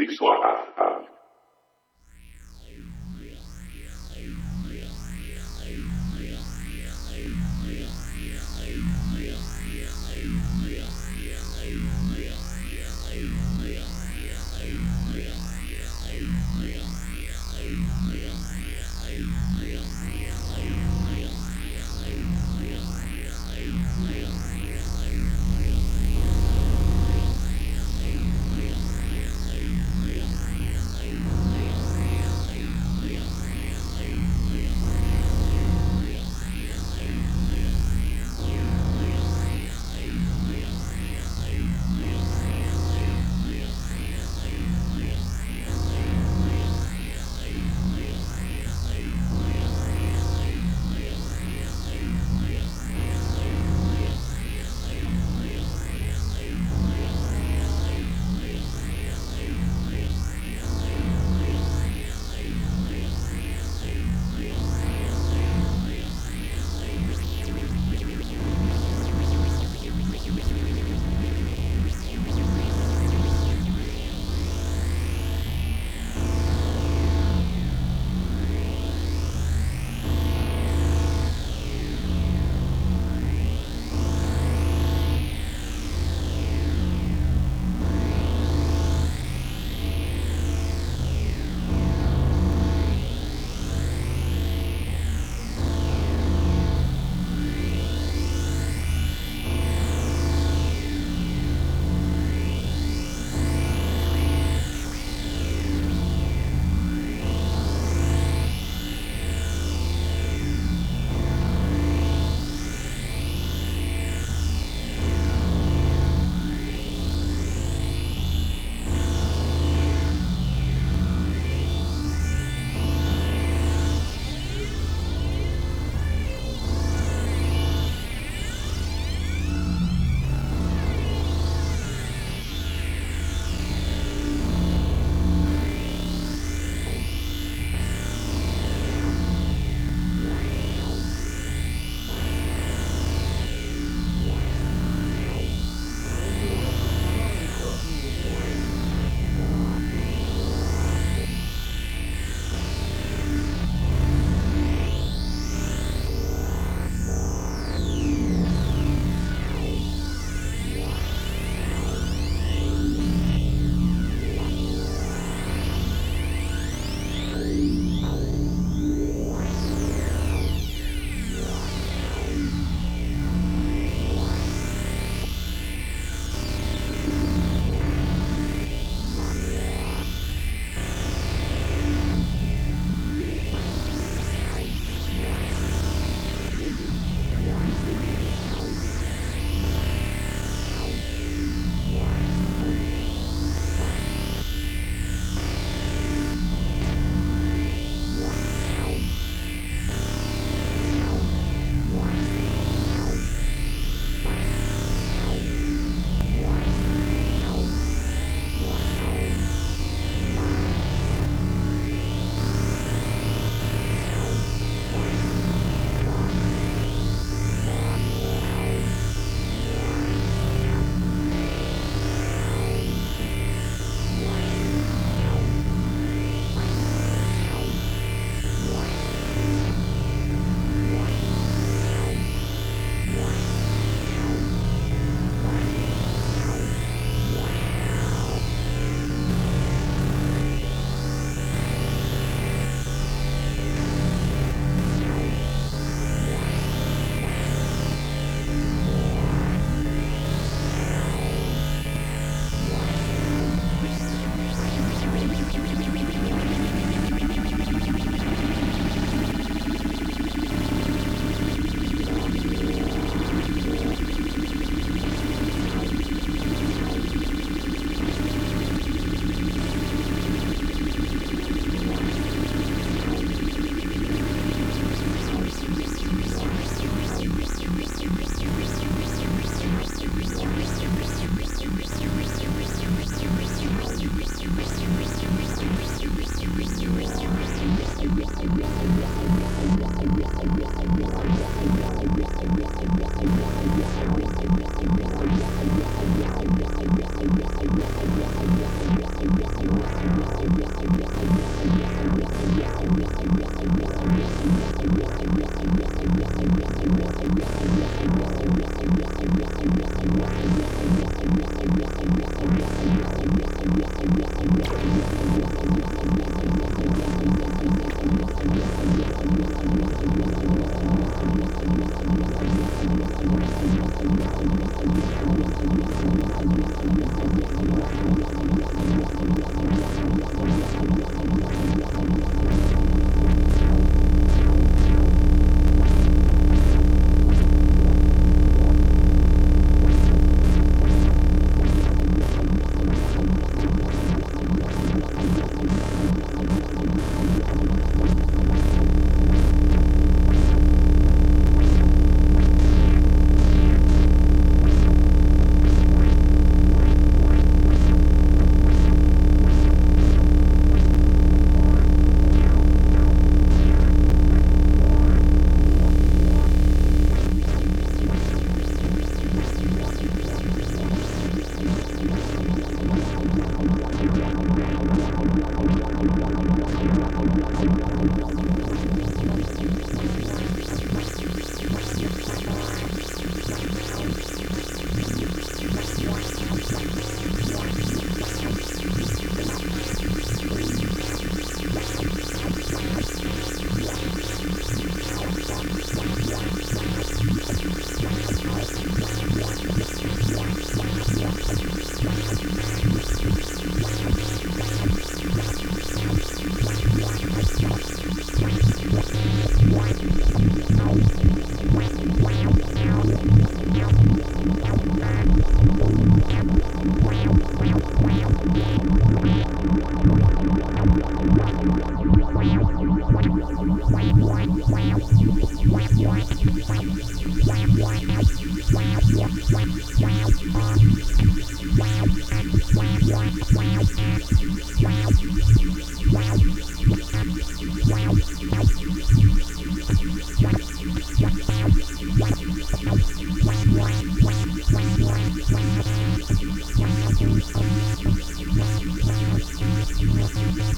l'histoire.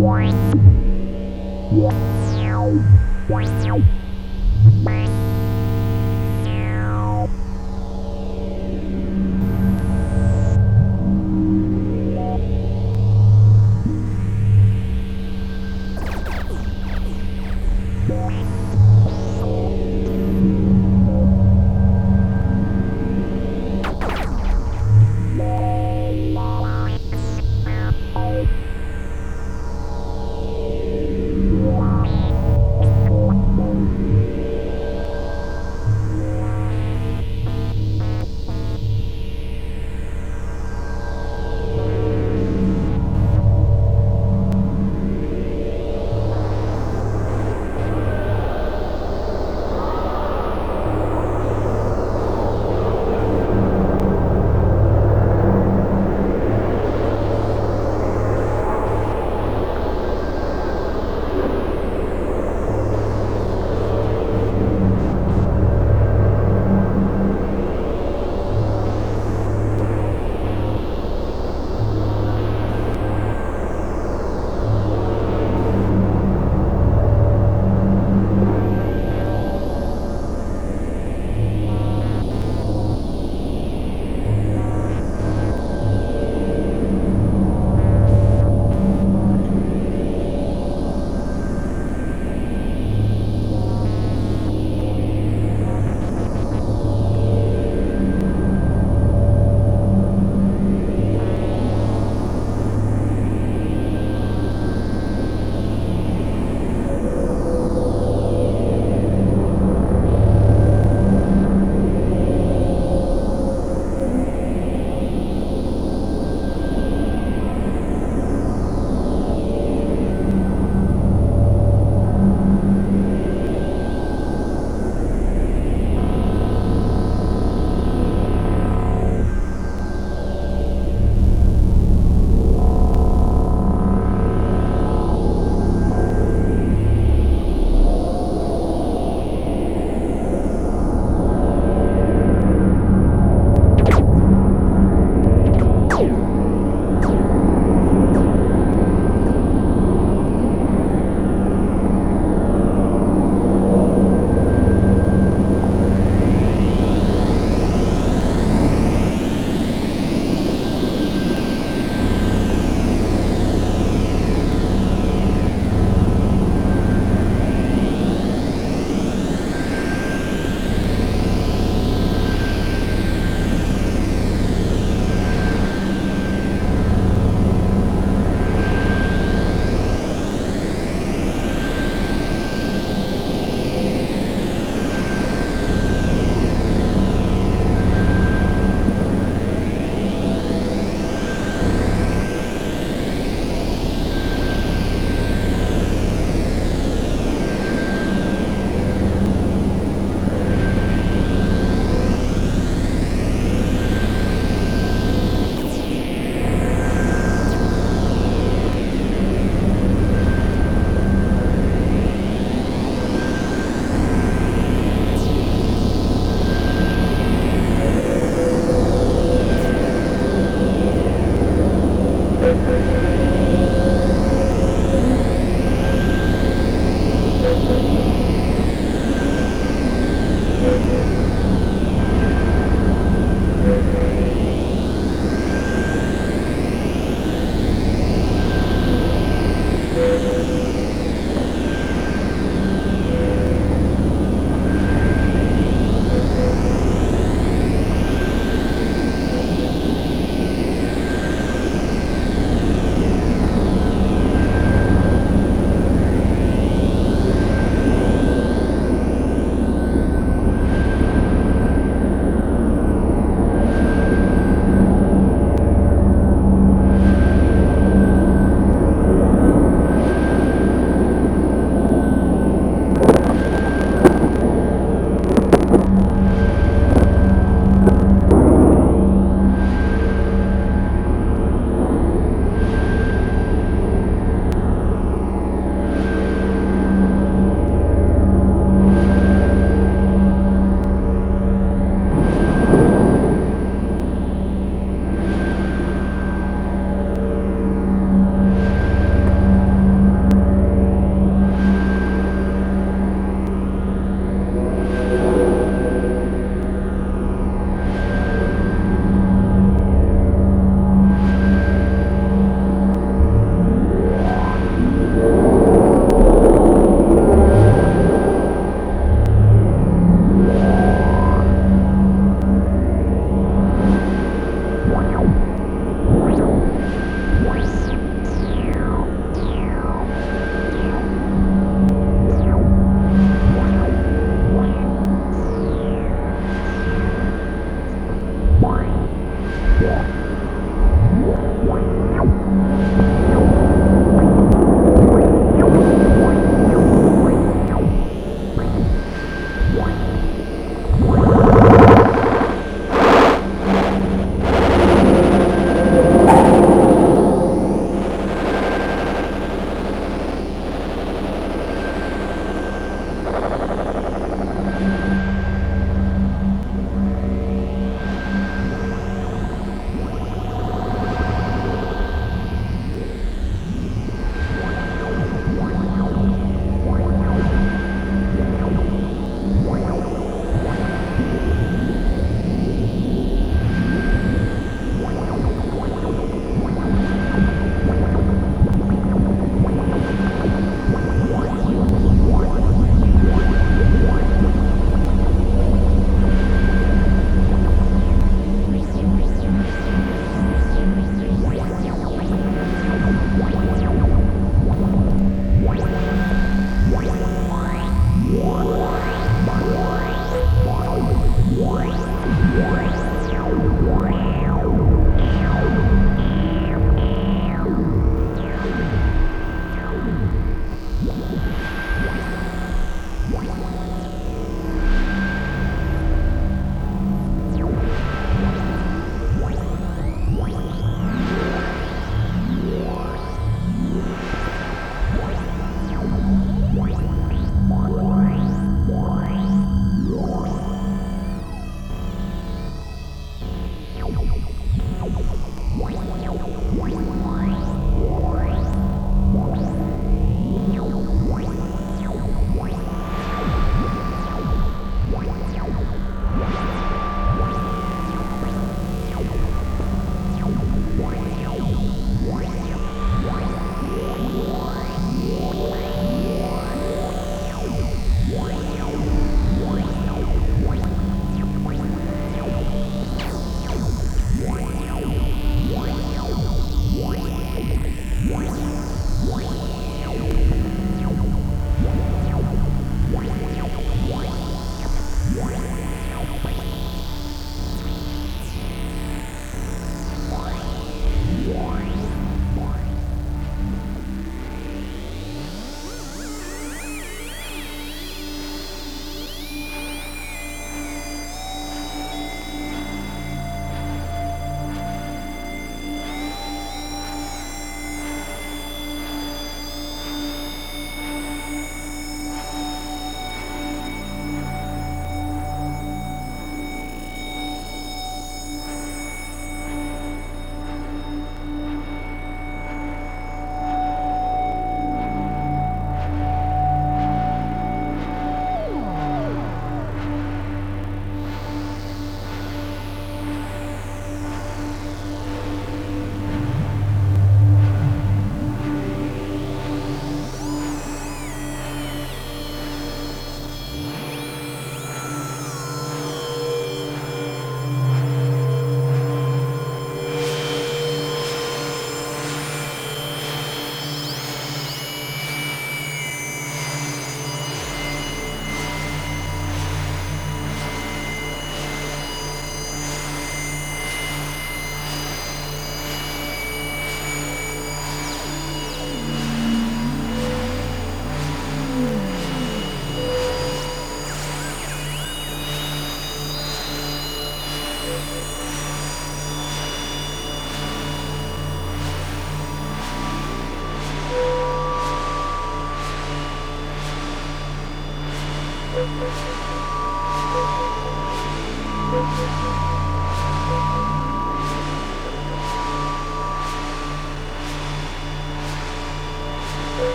Wow.